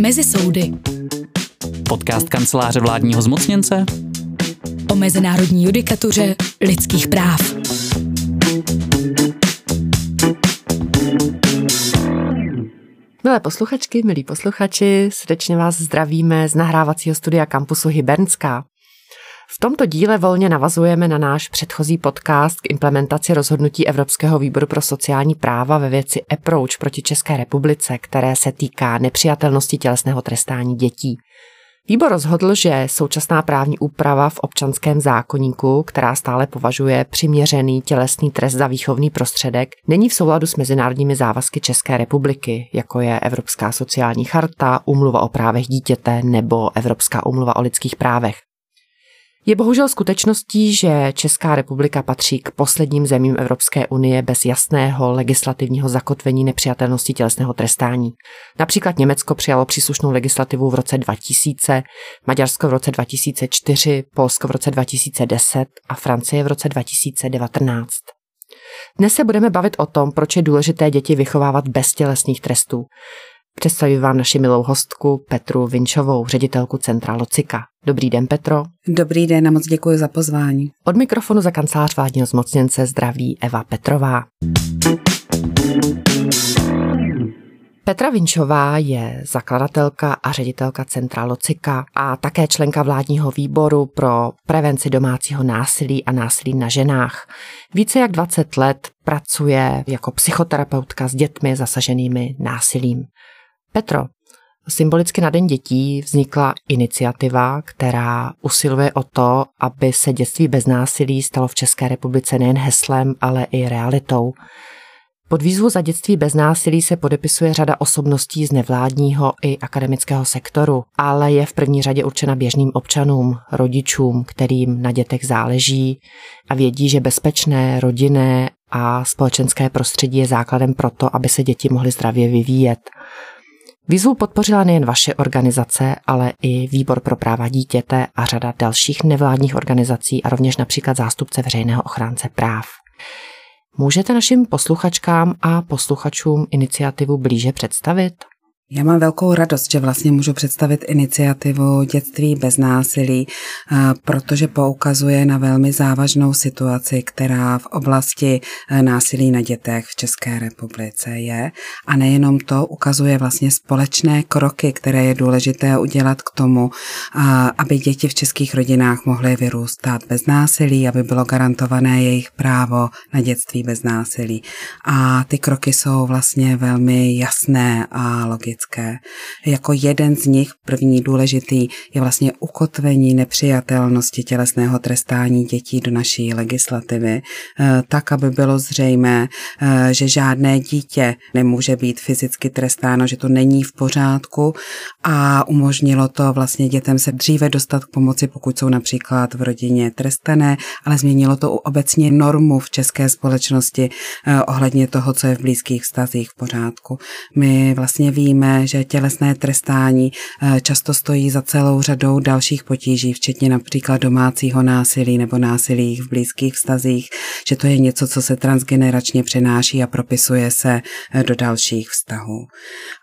Mezi soudy. Podcast kanceláře vládního zmocněnce O mezinárodní judikatuře lidských práv. Milé posluchačky, milí posluchači, srdečně vás zdravíme z nahrávacího studia kampusu Hybernská. V tomto díle volně navazujeme na náš předchozí podcast k implementaci rozhodnutí Evropského výboru pro sociální práva ve věci Approach proti České republice, které se týká nepřijatelnosti tělesného trestání dětí. Výbor rozhodl, že současná právní úprava v občanském zákoníku, která stále považuje přiměřený tělesný trest za výchovný prostředek, není v souladu s mezinárodními závazky České republiky, jako je Evropská sociální charta, Umluva o právech dítěte nebo Evropská umluva o lidských právech. Je bohužel skutečností, že Česká republika patří k posledním zemím Evropské unie bez jasného legislativního zakotvení nepřijatelnosti tělesného trestání. Například Německo přijalo příslušnou legislativu v roce 2000, Maďarsko v roce 2004, Polsko v roce 2010 a Francie v roce 2019. Dnes se budeme bavit o tom, proč je důležité děti vychovávat bez tělesných trestů. Představím vám naši milou hostku Petru Vinčovou, ředitelku Centra Locika. Dobrý den, Petro. Dobrý den a moc děkuji za pozvání. Od mikrofonu za kancelář vládního zmocněnce zdraví Eva Petrová. Petra Vinčová je zakladatelka a ředitelka Centra Locika a také členka vládního výboru pro prevenci domácího násilí a násilí na ženách. Více jak 20 let pracuje jako psychoterapeutka s dětmi zasaženými násilím. Petro, symbolicky na Den dětí vznikla iniciativa, která usiluje o to, aby se dětství bez násilí stalo v České republice nejen heslem, ale i realitou. Pod výzvu za dětství bez násilí se podepisuje řada osobností z nevládního i akademického sektoru, ale je v první řadě určena běžným občanům, rodičům, kterým na dětech záleží a vědí, že bezpečné, rodinné a společenské prostředí je základem pro to, aby se děti mohly zdravě vyvíjet. Výzvu podpořila nejen vaše organizace, ale i Výbor pro práva dítěte a řada dalších nevládních organizací a rovněž například zástupce veřejného ochránce práv. Můžete našim posluchačkám a posluchačům iniciativu blíže představit? Já mám velkou radost, že vlastně můžu představit iniciativu Dětství bez násilí, protože poukazuje na velmi závažnou situaci, která v oblasti e, násilí na dětech v České republice je. A nejenom to, ukazuje vlastně společné kroky, které je důležité udělat k tomu, aby děti v českých rodinách mohly vyrůstat bez násilí, aby bylo garantované jejich právo na dětství bez násilí. A ty kroky jsou vlastně velmi jasné a logické lidské. Jako jeden z nich, první důležitý, je vlastně ukotvení nepřijatelnosti tělesného trestání dětí do naší legislativy, eh, tak, aby bylo zřejmé, eh, že žádné dítě nemůže být fyzicky trestáno, že to není v pořádku a umožnilo to vlastně dětem se dříve dostat k pomoci, pokud jsou například v rodině trestané, ale změnilo to obecně normu v české společnosti eh, ohledně toho, co je v blízkých vztazích v pořádku. My vlastně víme, že tělesné trestání eh, často stojí za celou řadou dalších potíží, včetně například domácího násilí nebo násilí v blízkých vztazích, že to je něco, co se transgeneračně přenáší a propisuje se eh, do dalších vztahů.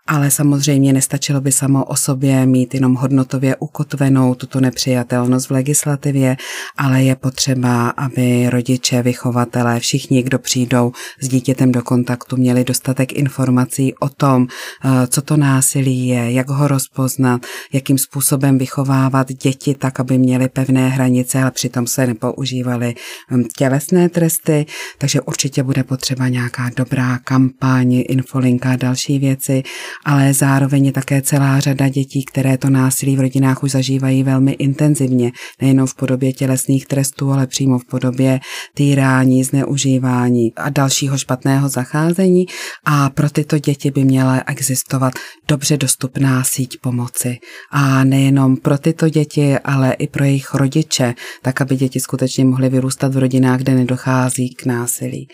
Ale samozřejmě nestačilo by samo o sobě mít jenom hodnotově ukotvenou tuto nepřijatelnost v legislativě, ale je potřeba, aby rodiče, vychovatelé, všichni, kdo přijdou s dítětem do kontaktu, měli dostatek informací o tom, eh, co to násilí je, jak ho rozpoznat, jakým způsobem vychovávat děti tak, aby měly pevné hranice, ale přitom se nepoužívaly hm, tělesné tresty, takže určitě bude potřeba nějaká dobrá kampaň, infolinka další věci ale zároveň je také celá řada dětí, které to násilí v rodinách už zažívají velmi intenzivně, nejenom v podobě tělesných trestů, ale přímo v podobě týrání, zneužívání a dalšího špatného zacházení. A pro tyto děti by měla existovat dobře dostupná síť pomoci. A nejenom pro tyto děti, ale i pro jejich rodiče, tak aby děti skutečně mohly vyrůstat v rodinách, kde nedochází k násilí.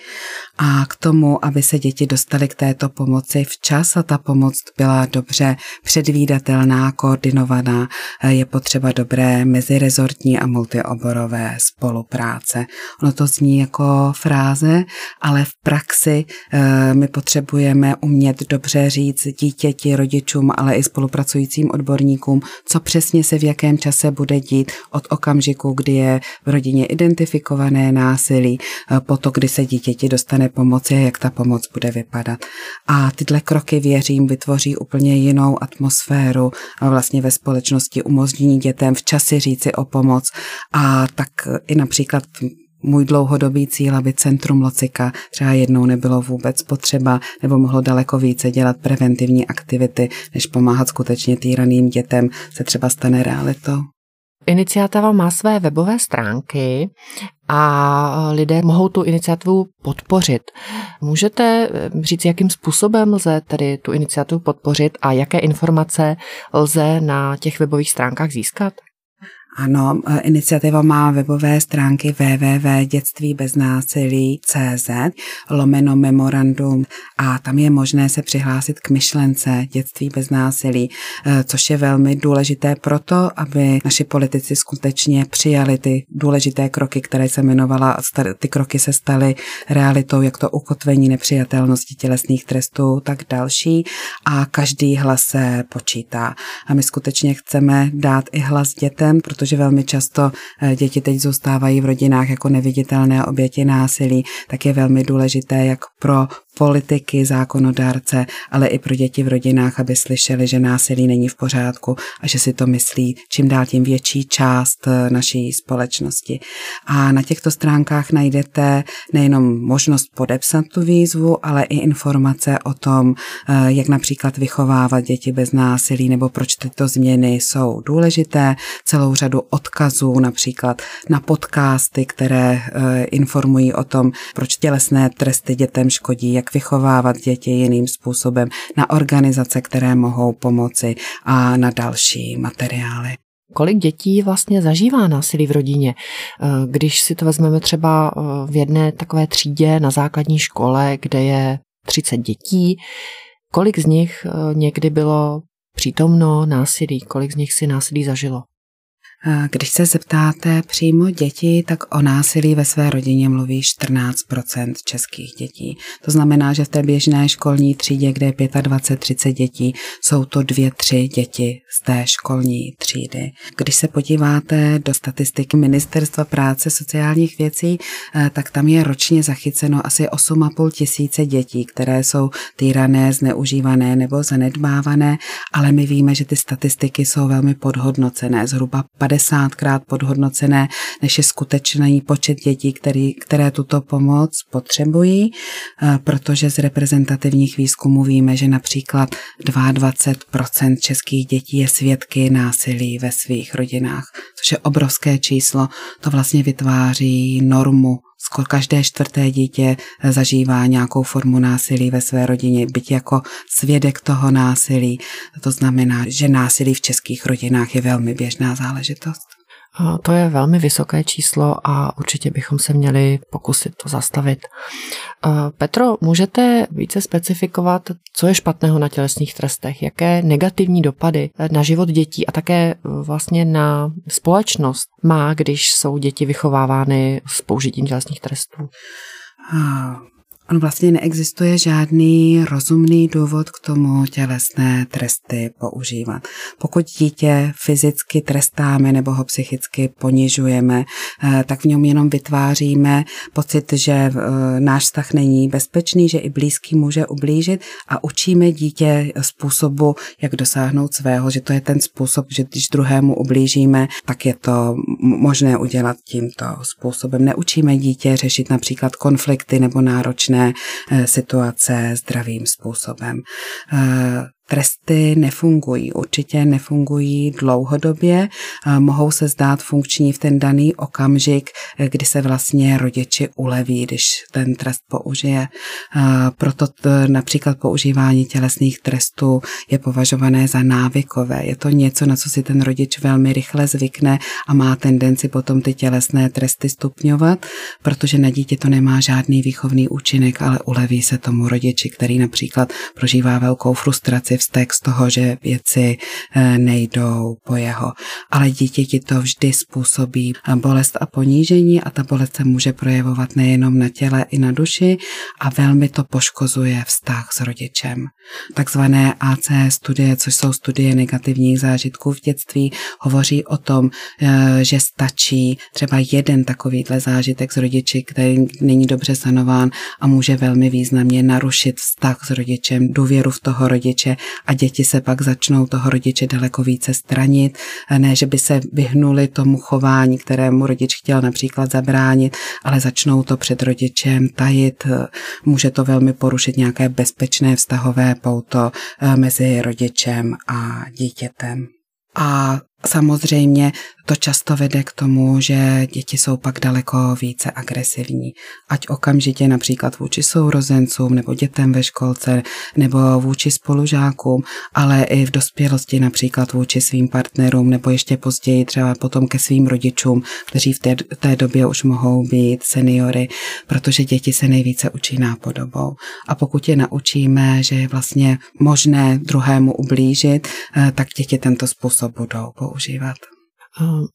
A k tomu, aby se děti dostaly k této pomoci včas a ta pomoc byla dobře předvídatelná, koordinovaná, je potřeba dobré mezirezortní a multioborové spolupráce. Ono to zní jako fráze, ale v praxi eh, my potřebujeme umět dobře říct dítě dítěti, rodičům, ale i spolupracujícím odborníkům, co přesně se v jakém čase bude dít od okamžiku, kdy je v rodině identifikované násilí, eh, po to, kdy se dítěti dostane pomoci a jak ta pomoc bude vypadat. A tyhle kroky, věřím, vytvoří úplně jinou atmosféru a vlastně ve společnosti umožní dětem včas si říci o pomoc a tak i například můj dlouhodobý cíl, aby centrum Locika třeba jednou nebylo vůbec potřeba nebo mohlo daleko více dělat preventivní aktivity, než pomáhat skutečně týraným dětem, se třeba stane realitou. Iniciativa má své webové stránky a lidé mohou tu iniciativu podpořit. Můžete eh, říct, jakým způsobem lze tedy tu iniciativu podpořit a jaké informace lze na těch webových stránkách získat? Ano, e, iniciativa má webové stránky www.dětstvíbeznásilí.cz lomeno memorandum a tam je možné se přihlásit k myšlence dětství bez násilí, e, což je velmi důležité proto, aby naši politici skutečně přijali ty důležité kroky, které se jmenovala, ty kroky se staly realitou, jak to ukotvení nepřijatelnosti tělesných trestů, tak další a každý hlas se počítá. A my skutečně chceme dát i hlas dětem, protože protože velmi často eh, děti teď zůstávají v rodinách jako neviditelné oběti násilí, tak je velmi důležité jak pro politiky, zákonodárce, ale i pro děti v rodinách, aby slyšeli, že násilí není v pořádku a že si to myslí čím dál tím větší část eh, naší společnosti. A na těchto stránkách najdete nejenom možnost podepsat tu výzvu, ale i informace o tom, eh, jak například vychovávat děti bez násilí nebo proč tyto změny jsou důležité, celou řadu odkazů například na podcasty, které eh, informují o tom, proč tělesné tresty dětem škodí, jak vychovávat děti jiným způsobem, na organizace, které mohou pomoci a na další materiály. Kolik dětí vlastně zažívá násilí v rodině? Eh, když si to vezmeme třeba eh, v jedné takové třídě na základní škole, kde je 30 dětí, kolik z nich eh, někdy bylo přítomno násilí, kolik z nich si násilí zažilo? Když se zeptáte přímo děti, tak o násilí ve své rodině mluví 14% českých dětí. To znamená, že v té běžné školní třídě, kde je 25-30 dětí, jsou to dvě, tři děti z té školní třídy. Když se podíváte do statistiky Ministerstva práce sociálních věcí, eh, tak tam je ročně zachyceno asi 8,5 tisíce dětí, které jsou týrané, zneužívané nebo zanedbávané, ale my víme, že ty statistiky jsou velmi podhodnocené. Zhruba 50krát podhodnocené, než je skutečný počet dětí, který, které tuto pomoc potřebují, eh, protože z reprezentativních výzkumů víme, že například 22% českých dětí je svědky násilí ve svých rodinách, což je obrovské číslo. To vlastně vytváří normu skoro každé čtvrté dítě zažívá nějakou formu násilí ve své rodině, byť jako svědek toho násilí. To znamená, že násilí v českých rodinách je velmi běžná záležitost. To je velmi vysoké číslo a určitě bychom se měli pokusit to zastavit. Petro, můžete více specifikovat, co je špatného na tělesných trestech, jaké negativní dopady na život dětí a také vlastně na společnost má, když jsou děti vychovávány s použitím tělesných trestů? On vlastně neexistuje žádný rozumný důvod k tomu tělesné tresty používat. Pokud dítě fyzicky trestáme nebo ho psychicky ponižujeme, eh, tak v něm jenom vytváříme pocit, že eh, náš vztah není bezpečný, že i blízký může ublížit a učíme dítě způsobu, jak dosáhnout svého, že to je ten způsob, že když druhému ublížíme, tak je to možné udělat tímto způsobem. Neučíme dítě řešit například konflikty nebo náročné Eh, situace zdravým způsobem. Tresty nefungují, určitě nefungují dlouhodobě, mohou se zdát funkční v ten daný okamžik, kdy se vlastně rodiči uleví, když ten trest použije. Proto například používání tělesných trestů je považované za návykové. Je to něco, na co si ten rodič velmi rychle zvykne a má tendenci potom ty tělesné tresty stupňovat, protože na dítě to nemá žádný výchovný účinek, ale uleví se tomu rodiči, který například prožívá velkou frustraci si vztek z toho, že věci eh, nejdou po jeho. Ale dítěti to vždy způsobí bolest a ponížení a ta bolest se může projevovat nejenom na těle, i na duši a velmi to poškozuje vztah s rodičem. Takzvané AC studie, což jsou studie negativních zážitků v dětství, hovoří o tom, eh, že stačí třeba jeden takovýhle zážitek s rodiči, který není dobře sanován a může velmi významně narušit vztah s rodičem, důvěru v toho rodiče a děti se pak začnou toho rodiče daleko více stranit, ne, že by se vyhnuli tomu chování, kterému rodič chtěl například zabránit, ale začnou to před rodičem tajit, může to velmi porušit nějaké bezpečné vztahové pouto eh, mezi rodičem a dítětem. A samozřejmě to často vede k tomu, že děti jsou pak daleko více agresivní. Ať okamžitě například vůči sourozencům nebo dětem ve školce nebo vůči spolužákům, ale i v dospělosti například vůči svým partnerům nebo ještě později třeba potom ke svým rodičům, kteří v té, té době už mohou být seniory, protože děti se nejvíce učí nápodobou. A pokud je naučíme, že je vlastně možné druhému ublížit, eh, tak děti tento způsob budou.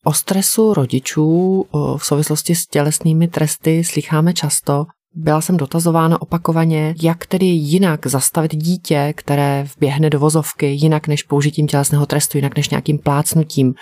O stresu rodičů v souvislosti s tělesnými tresty slycháme často. Byla jsem dotazována opakovaně, jak tedy jinak zastavit dítě, které vběhne do vozovky, jinak než použitím tělesného trestu, jinak než nějakým plácnutím.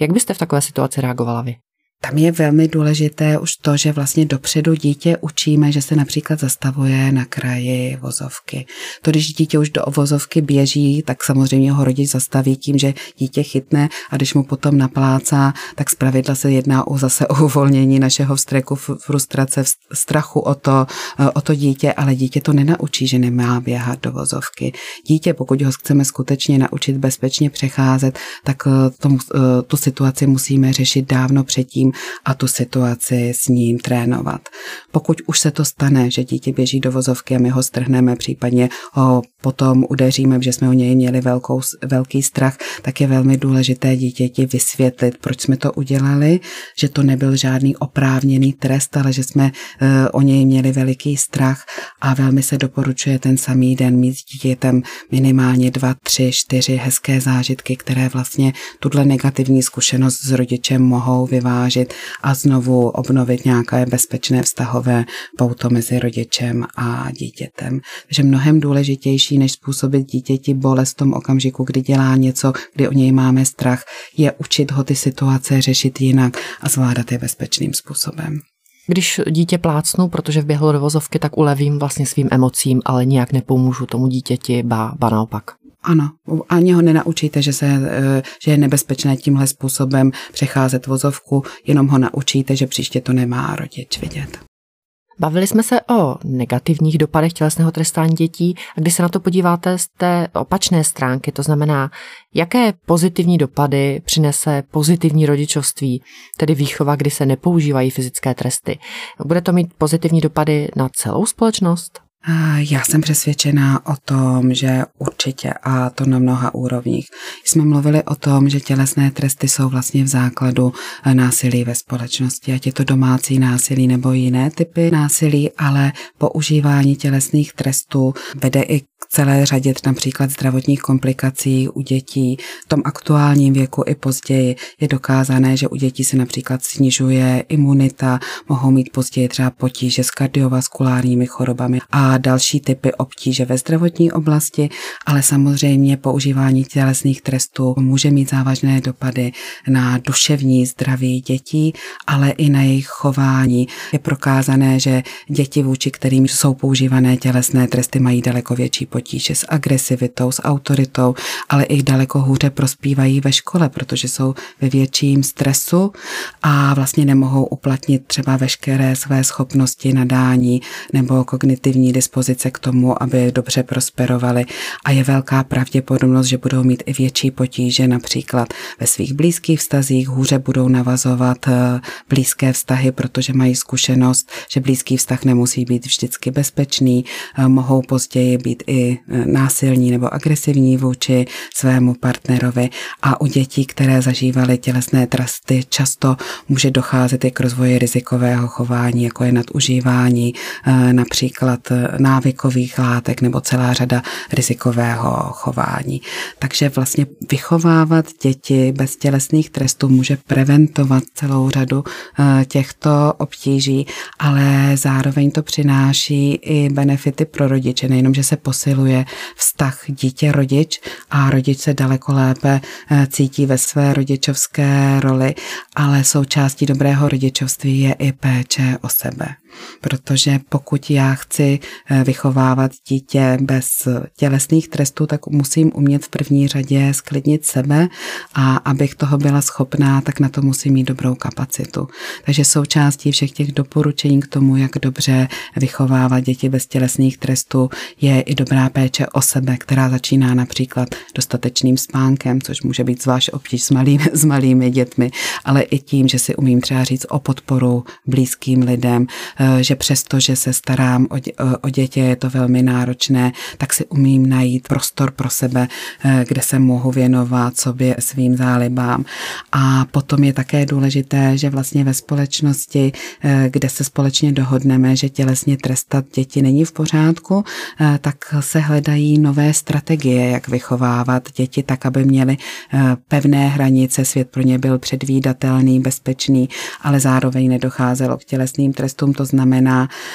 Jak byste v takové situaci reagovala vy? Tam je velmi důležité už to, že vlastně dopředu dítě učíme, že se například zastavuje na kraji vozovky. To, když dítě už do vozovky běží, tak samozřejmě ho rodič zastaví tím, že dítě chytne a když mu potom naplácá, tak zpravidla se jedná o zase o uvolnění našeho vstreku, frustrace, strachu o to, o to dítě, ale dítě to nenaučí, že nemá běhat do vozovky. Dítě, pokud ho chceme skutečně naučit bezpečně přecházet, tak eh, tomu, eh, tu situaci musíme řešit dávno předtím, ním a tu situaci s ním trénovat. Pokud už se to stane, že dítě běží do vozovky a my ho strhneme, případně ho potom udeříme, že jsme o něj měli velkou, velký strach, tak je velmi důležité dítěti vysvětlit, proč jsme to udělali, že to nebyl žádný oprávněný trest, ale že jsme uh, o něj měli veliký strach a velmi se doporučuje ten samý den mít s dítětem minimálně dva, tři, čtyři hezké zážitky, které vlastně tuhle negativní zkušenost s rodičem mohou vyvážit vyvážit a znovu obnovit nějaké bezpečné vztahové pouto mezi rodičem a dítětem. Takže mnohem důležitější, než způsobit dítěti bolest v tom okamžiku, kdy dělá něco, kdy o něj máme strach, je učit ho ty situace řešit jinak a zvládat je bezpečným způsobem. Když dítě plácnu, protože vběhlo do vozovky, tak ulevím vlastně svým emocím, ale nijak nepomůžu tomu dítěti, ba, ba naopak. Ano, ani ho nenaučíte, že, se, eh, že je nebezpečné tímhle způsobem přecházet vozovku, jenom ho naučíte, že příště to nemá rodič vidět. Bavili jsme se o negativních dopadech tělesného trestání dětí a když se na to podíváte z té opačné stránky, to znamená, jaké pozitivní dopady přinese pozitivní rodičovství, tedy výchova, kdy se nepoužívají fyzické tresty. Bude to mít pozitivní dopady na celou společnost? Já jsem přesvědčená o tom, že určitě a to na mnoha úrovních. Jsme mluvili o tom, že tělesné tresty jsou vlastně v základu eh, násilí ve společnosti, ať je to domácí násilí nebo jiné typy násilí, ale používání tělesných trestů vede i celé řadě například zdravotních komplikací u dětí. V tom aktuálním věku i později je dokázané, že u dětí se například snižuje imunita, mohou mít později třeba potíže s kardiovaskulárními chorobami a další typy obtíže ve zdravotní oblasti, ale samozřejmě používání tělesných trestů může mít závažné dopady na duševní zdraví dětí, ale i na jejich chování. Je prokázané, že děti, vůči kterým jsou používané tělesné tresty, mají daleko větší potíže s agresivitou, s autoritou, ale i daleko hůře prospívají ve škole, protože jsou ve větším stresu a vlastně nemohou uplatnit třeba veškeré své schopnosti nadání nebo kognitivní dispozice k tomu, aby dobře prosperovali. A je velká pravděpodobnost, že budou mít i větší potíže například ve svých blízkých vztazích, hůře budou navazovat eh, blízké vztahy, protože mají zkušenost, že blízký vztah nemusí být vždycky bezpečný, eh, mohou později být i eh, násilní nebo agresivní vůči svému partnerovi a u dětí, které zažívaly tělesné tresty, často může docházet i k rozvoji rizikového chování, jako je nadužívání eh, například návykových látek nebo celá řada rizikového chování. Takže vlastně vychovávat děti bez tělesných trestů může preventovat celou řadu těchto obtíží, ale zároveň to přináší i benefity pro rodiče. Nejenom, že se posiluje vztah dítě-rodič a rodič se daleko lépe eh, cítí ve své rodičovské roli, ale součástí dobrého rodičovství je i péče o sebe protože pokud já chci eh, vychovávat dítě bez tělesných trestů, tak musím umět v první řadě sklidnit sebe a abych toho byla schopná, tak na to musím mít dobrou kapacitu. Takže součástí všech těch doporučení k tomu, jak dobře vychovávat děti bez tělesných trestů, je i dobrá péče o sebe, která začíná například dostatečným spánkem, což může být zvlášť obtíž s malými, s malými dětmi, ale i tím, že si umím třeba říct o podporu blízkým lidem, Eh, že přesto, že se starám o, dě, o dětě, je to velmi náročné, tak si umím najít prostor pro sebe, eh, kde se mohu věnovat sobě svým zálibám. A potom je také důležité, že vlastně ve společnosti, eh, kde se společně dohodneme, že tělesně trestat děti není v pořádku, tak se hledají nové strategie, jak vychovávat děti tak, aby měly pevné hranice, svět pro ně byl předvídatelný, bezpečný, ale zároveň nedocházelo k tělesným trestům. To znamená,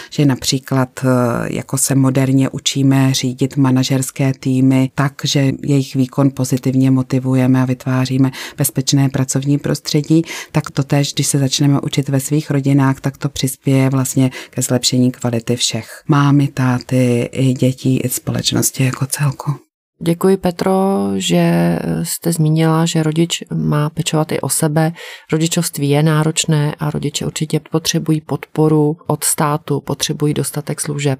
že například eh, jako se moderně učíme řídit manažerské týmy tak, že jejich výkon pozitivně motivujeme a vytváříme bezpečné pracovní prostředí, tak to tež, když se začneme učit ve svých rodinách, tak to přispěje vlastně ke zlepšení kvality všech. Mámy, táty, i dětí, i společnosti jako celku. Děkuji, Petro, že jste zmínila, že rodič má pečovat i o sebe. Rodičovství je náročné a rodiče určitě potřebují podporu od státu, potřebují dostatek služeb.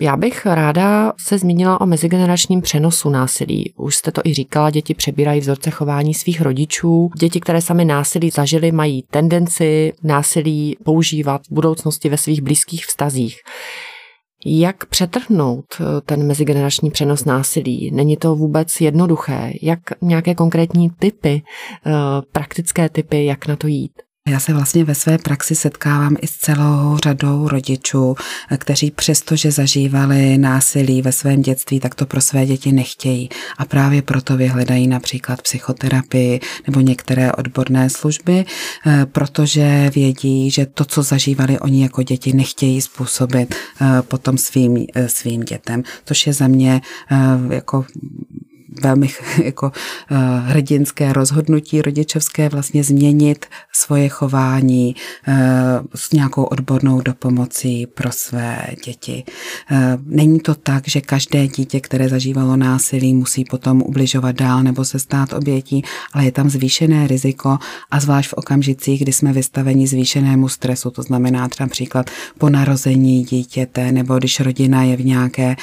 Já bych ráda se zmínila o mezigeneračním přenosu násilí. Už jste to i říkala, děti přebírají vzorce chování svých rodičů. Děti, které sami násilí zažily, mají tendenci násilí používat v budoucnosti ve svých blízkých vztazích. Jak přetrhnout eh, ten mezigenerační přenos násilí? Není to vůbec jednoduché. Jak nějaké konkrétní typy, eh, praktické typy, jak na to jít? Já se vlastně ve své praxi setkávám i s celou řadou rodičů, kteří přesto, že zažívali násilí ve svém dětství, tak to pro své děti nechtějí. A právě proto vyhledají například psychoterapii nebo některé odborné služby, eh, protože vědí, že to, co zažívali oni jako děti, nechtějí způsobit eh, potom svým, eh, svým dětem. Což je za mě jako velmi jako eh, hrdinské rozhodnutí rodičovské vlastně změnit svoje chování eh, s nějakou odbornou dopomocí pro své děti. Eh, není to tak, že každé dítě, které zažívalo násilí, musí potom ubližovat dál nebo se stát obětí, ale je tam zvýšené riziko a zvlášť v okamžicích, kdy jsme vystaveni zvýšenému stresu, to znamená třeba příklad po narození dítěte nebo když rodina je v nějaké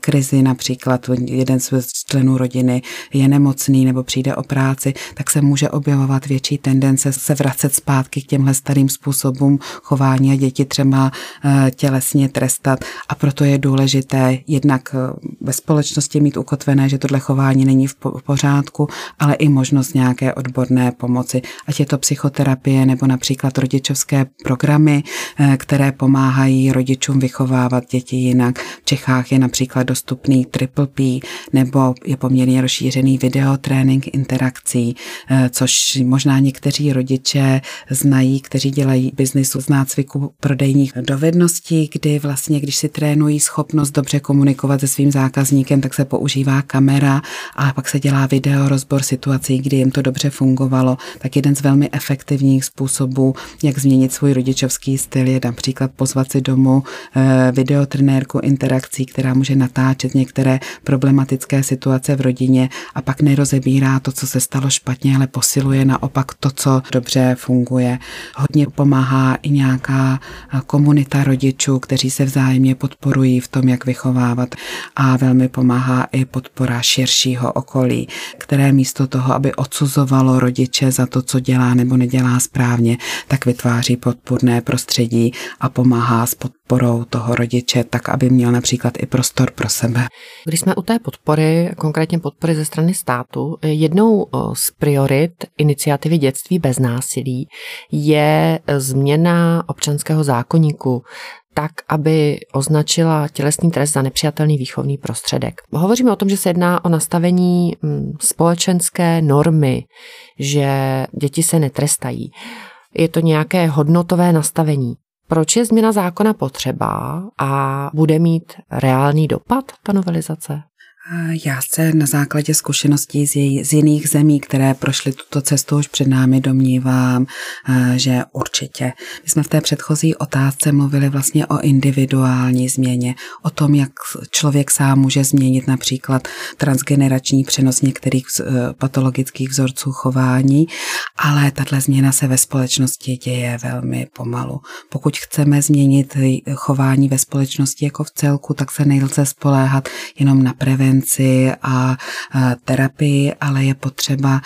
krizi, například jeden z členů rodiny rodiny je nemocný nebo přijde o práci, tak se může objevovat větší tendence se vracet zpátky k těmhle starým způsobům chování a děti třeba eh, tělesně trestat. A proto je důležité jednak eh, ve společnosti mít ukotvené, že tohle chování není v pořádku, ale i možnost nějaké odborné pomoci, ať je to psychoterapie nebo například rodičovské programy, eh, které pomáhají rodičům vychovávat děti jinak. V Čechách je například dostupný Triple P nebo je poměrně poměrně rozšířený videotrénink interakcí, eh, což možná někteří rodiče znají, kteří dělají biznisu z nácviku prodejních dovedností, kdy vlastně, když si trénují schopnost dobře komunikovat se svým zákazníkem, tak se používá kamera a pak se dělá video rozbor situací, kdy jim to dobře fungovalo. Tak jeden z velmi efektivních způsobů, jak změnit svůj rodičovský styl, je například pozvat si domů eh, videotrenérku interakcí, která může natáčet některé problematické situace v rodině rodině a pak nerozebírá to, co se stalo špatně, ale posiluje naopak to, co dobře funguje. Hodně pomáhá i nějaká komunita rodičů, kteří se vzájemně podporují v tom, jak vychovávat a velmi pomáhá i podpora širšího okolí, které místo toho, aby odsuzovalo rodiče za to, co dělá nebo nedělá správně, tak vytváří podpůrné prostředí a pomáhá s podporou podporou toho rodiče, tak aby měl například i prostor pro sebe. Když jsme u té podpory, konkrétně podpory ze strany státu, jednou z priorit iniciativy Dětství bez násilí je změna občanského zákoníku tak, aby označila tělesný trest za nepřijatelný výchovný prostředek. Hovoříme o tom, že se jedná o nastavení společenské normy, že děti se netrestají. Je to nějaké hodnotové nastavení. Proč je změna zákona potřeba a bude mít reálný dopad ta novelizace? Já se na základě zkušeností z, jej, z jiných zemí, které prošly tuto cestu už před námi, domnívám, že určitě. My jsme v té předchozí otázce mluvili vlastně o individuální změně, o tom, jak člověk sám může změnit například transgenerační přenos některých eh, patologických vzorců chování, ale tato změna se ve společnosti děje velmi pomalu. Pokud chceme změnit chování ve společnosti jako v celku, tak se nelze spoléhat jenom na prevenci prevenci a terapii, ale je potřeba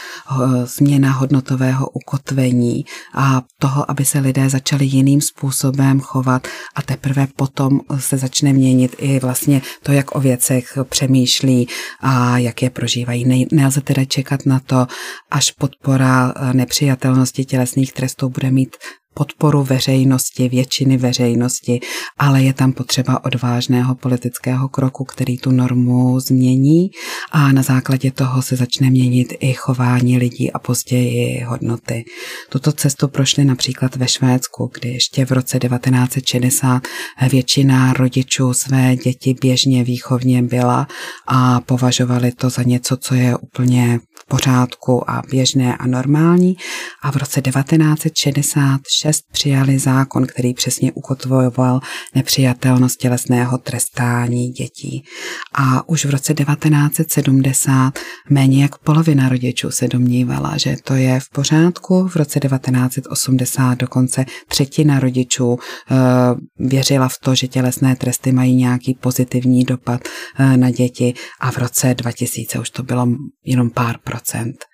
změna hodnotového ukotvení a toho, aby se lidé začali jiným způsobem chovat a teprve potom se začne měnit i vlastně to, jak o věcech přemýšlí a jak je prožívají. Nelze tedy čekat na to, až podpora nepřijatelnosti tělesných trestů bude mít podporu veřejnosti, většiny veřejnosti, ale je tam potřeba odvážného politického kroku, který tu normu změní a na základě toho se začne měnit i chování lidí a později hodnoty. Tuto cestu prošli například ve Švédsku, kdy ještě v roce 1960 většina rodičů své děti běžně výchovně byla a považovali to za něco, co je úplně v pořádku a běžné a normální. A v roce 1966 přijali zákon, který přesně ukotvoval nepřijatelnost tělesného trestání dětí. A už v roce 1970 méně jak polovina rodičů se domnívala, že to je v pořádku. V roce 1980 dokonce třetina rodičů uh, věřila v to, že tělesné tresty mají nějaký pozitivní dopad uh, na děti a v roce 2000 už to bylo jenom pár procent.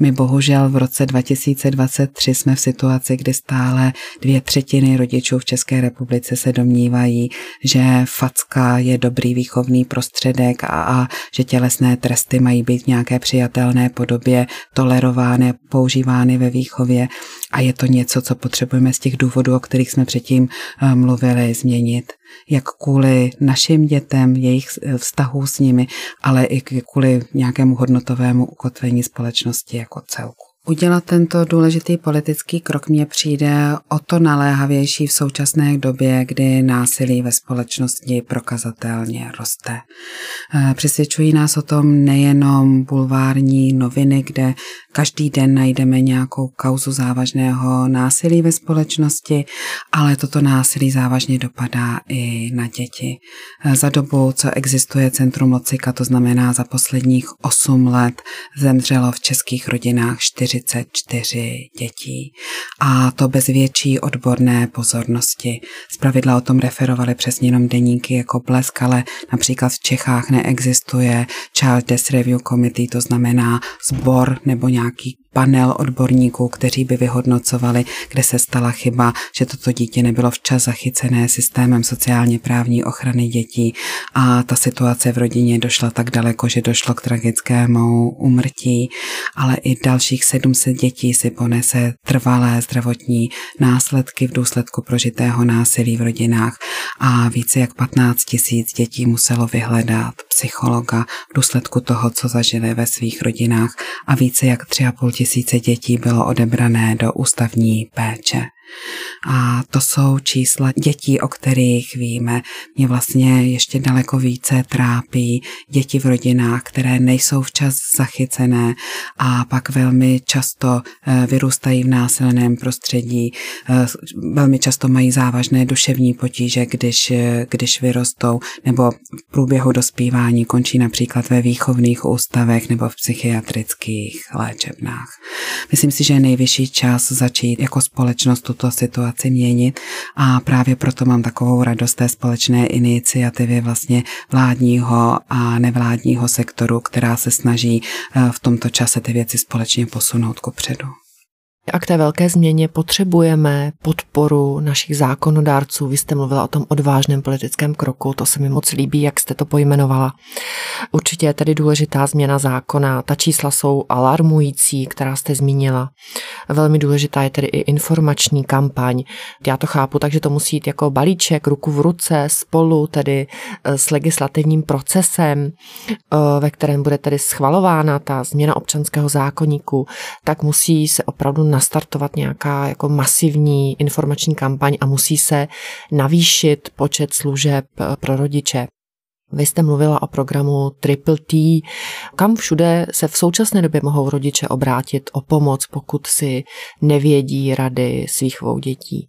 My bohužel v roce 2023 jsme v situaci, kdy stále dvě třetiny rodičů v České republice se domnívají, že facka je dobrý výchovný prostředek a, a že tělesné tresty mají být v nějaké přijatelné podobě tolerovány, používány ve výchově. A je to něco, co potřebujeme z těch důvodů, o kterých jsme předtím eh, mluvili, změnit. Jak kvůli našim dětem, jejich vztahů s nimi, ale i kvůli nějakému hodnotovému ukotvení společnosti jako celku. Udělat tento důležitý politický krok mně přijde o to naléhavější v současné době, kdy násilí ve společnosti prokazatelně roste. Eh, přesvědčují nás o tom nejenom bulvární noviny, kde každý den najdeme nějakou kauzu závažného násilí ve společnosti, ale toto násilí závažně dopadá i na děti. Eh, za dobu, co existuje Centrum Locika, to znamená za posledních 8 let, zemřelo v českých rodinách 4 34 dětí. A to bez větší odborné pozornosti. Zpravidla o tom referovali přesně jenom deníky jako blesk, ale například v Čechách neexistuje Child Death Review Committee, to znamená sbor nebo nějaký panel odborníků, kteří by vyhodnocovali, kde se stala chyba, že toto dítě nebylo včas zachycené systémem sociálně právní ochrany dětí. A ta situace v rodině došla tak daleko, že došlo k tragickému umrtí, ale i dalších 700 dětí si ponese trvalé zdravotní následky v důsledku prožitého násilí v rodinách. A více jak 15 tisíc dětí muselo vyhledat psychologa v důsledku toho, co zažili ve svých rodinách. A více jak 3,5 tisíce dětí bylo odebrané do ústavní péče. A to jsou čísla dětí, o kterých víme. Mě vlastně ještě daleko více trápí děti v rodinách, které nejsou včas zachycené a pak velmi často eh, vyrůstají v násilném prostředí. Eh, velmi často mají závažné duševní potíže, když, eh, když vyrostou nebo v průběhu dospívání končí například ve výchovných ústavech nebo v psychiatrických léčebnách. Myslím si, že je nejvyšší čas začít jako společnost tuto situaci měnit a právě proto mám takovou radost té společné iniciativy vlastně vládního a nevládního sektoru, která se snaží eh, v tomto čase ty věci společně posunout ku předu. A k té velké změně potřebujeme podporu našich zákonodárců. Vy jste mluvila o tom odvážném politickém kroku, to se mi moc líbí, jak jste to pojmenovala. Určitě je tedy důležitá změna zákona. Ta čísla jsou alarmující, která jste zmínila. Velmi důležitá je tedy i informační kampaň. Já to chápu, takže to musí jít jako balíček, ruku v ruce, spolu tedy eh, s legislativním procesem, eh, ve kterém bude tedy schvalována ta změna občanského zákoníku, tak musí se opravdu nastartovat nějaká jako masivní informační kampaň a musí se navýšit počet služeb eh, pro rodiče. Vy jste mluvila o programu Triple T. Kam všude se v současné době mohou rodiče obrátit o pomoc, pokud si nevědí rady svých dvou dětí?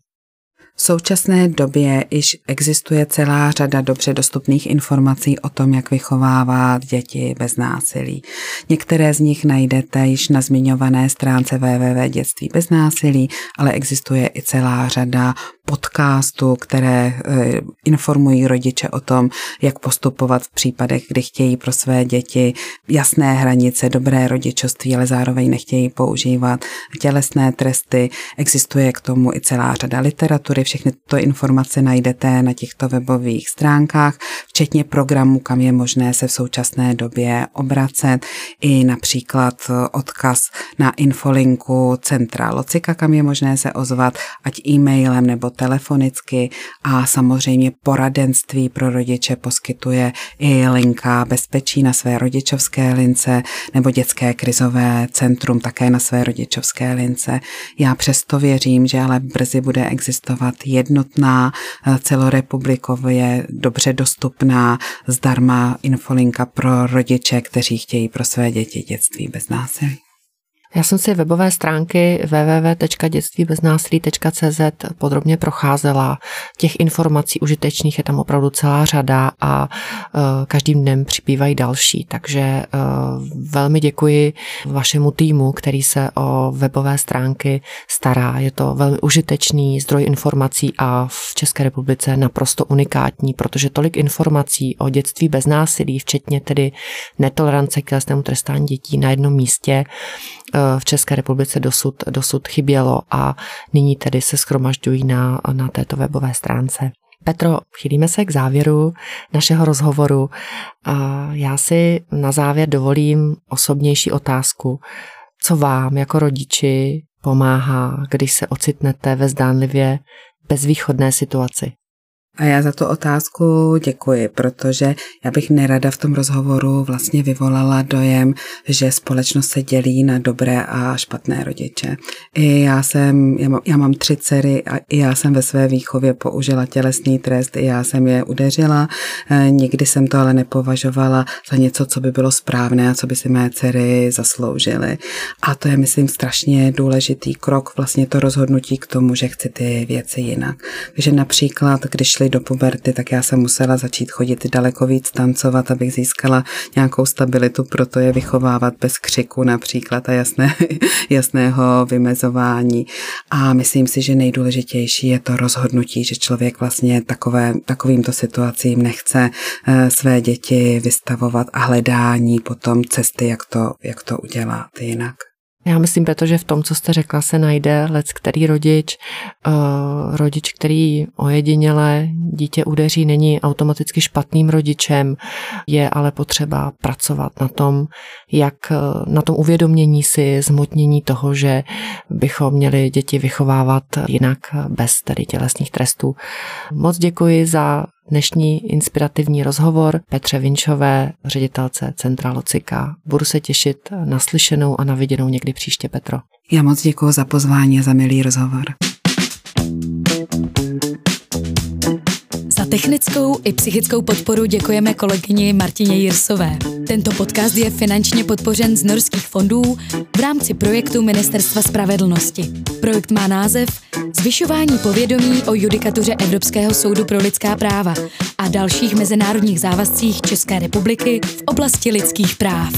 V současné době již existuje celá řada dobře dostupných informací o tom, jak vychovávat děti bez násilí. Některé z nich najdete již na zmiňované stránce www dětství bez násilí, ale existuje i celá řada podcastů, které eh, informují rodiče o tom, jak postupovat v případech, kdy chtějí pro své děti jasné hranice, dobré rodičovství, ale zároveň nechtějí používat tělesné tresty. Existuje k tomu i celá řada literatury, všechny tyto informace najdete na těchto webových stránkách, včetně programů, kam je možné se v současné době obracet, i například odkaz na infolinku Centra Locika, kam je možné se ozvat, ať e-mailem nebo telefonicky a samozřejmě poradenství pro rodiče poskytuje i linka bezpečí na své rodičovské lince nebo dětské krizové centrum také na své rodičovské lince. Já přesto věřím, že ale brzy bude existovat jednotná eh, celorepublikově dobře dostupná zdarma infolinka pro rodiče, kteří chtějí pro své děti dětství bez násilí. Já jsem si webové stránky www.dětstvíbeznásilí.cz podrobně procházela. Těch informací užitečných je tam opravdu celá řada a uh, každým dnem přibývají další. Takže uh, velmi děkuji vašemu týmu, který se o webové stránky stará. Je to velmi užitečný zdroj informací a v České republice naprosto unikátní, protože tolik informací o dětství bez násilí, včetně tedy netolerance k tělesnému trestání dětí na jednom místě, v České republice dosud, dosud chybělo a nyní tedy se schromažďují na, na této webové stránce. Petro, chýlíme se k závěru našeho rozhovoru. Já si na závěr dovolím osobnější otázku. Co vám jako rodiči pomáhá, když se ocitnete ve zdánlivě bezvýchodné situaci? A já za tu otázku děkuji, protože já bych nerada v tom rozhovoru vlastně vyvolala dojem, že společnost se dělí na dobré a špatné rodiče. I já jsem, já mám, já mám tři dcery a i já jsem ve své výchově použila tělesný trest, i já jsem je udeřila. E, nikdy jsem to ale nepovažovala za něco, co by bylo správné a co by si mé dcery zasloužily. A to je, myslím, strašně důležitý krok, vlastně to rozhodnutí k tomu, že chci ty věci jinak. Takže například, když šli do puberty, tak já jsem musela začít chodit daleko víc tancovat, abych získala nějakou stabilitu, proto je vychovávat bez křiku například a jasné, jasného vymezování. A myslím si, že nejdůležitější je to rozhodnutí, že člověk vlastně takové, takovýmto situacím nechce eh, své děti vystavovat a hledání potom cesty, jak to, jak to udělat jinak. Já myslím, Petro, že v tom, co jste řekla, se najde lec který rodič. Uh, rodič, který ojediněle dítě udeří, není automaticky špatným rodičem, je ale potřeba pracovat na tom, jak eh, na tom uvědomění si, zmotnění toho, že bychom měli děti vychovávat jinak bez tedy tělesných trestů. Moc děkuji za dnešní inspirativní rozhovor Petře Vinčové, ředitelce Centra Locika. Budu se těšit na slyšenou a na viděnou někdy příště, Petro. Já moc děkuji za pozvání a za milý rozhovor. Technickou i psychickou podporu děkujeme kolegyni Martině Jirsové. Tento podcast je finančně podpořen z norských fondů v rámci projektu Ministerstva spravedlnosti. Projekt má název Zvyšování povědomí o judikatuře Evropského soudu pro lidská práva a dalších mezinárodních závazcích České republiky v oblasti lidských práv.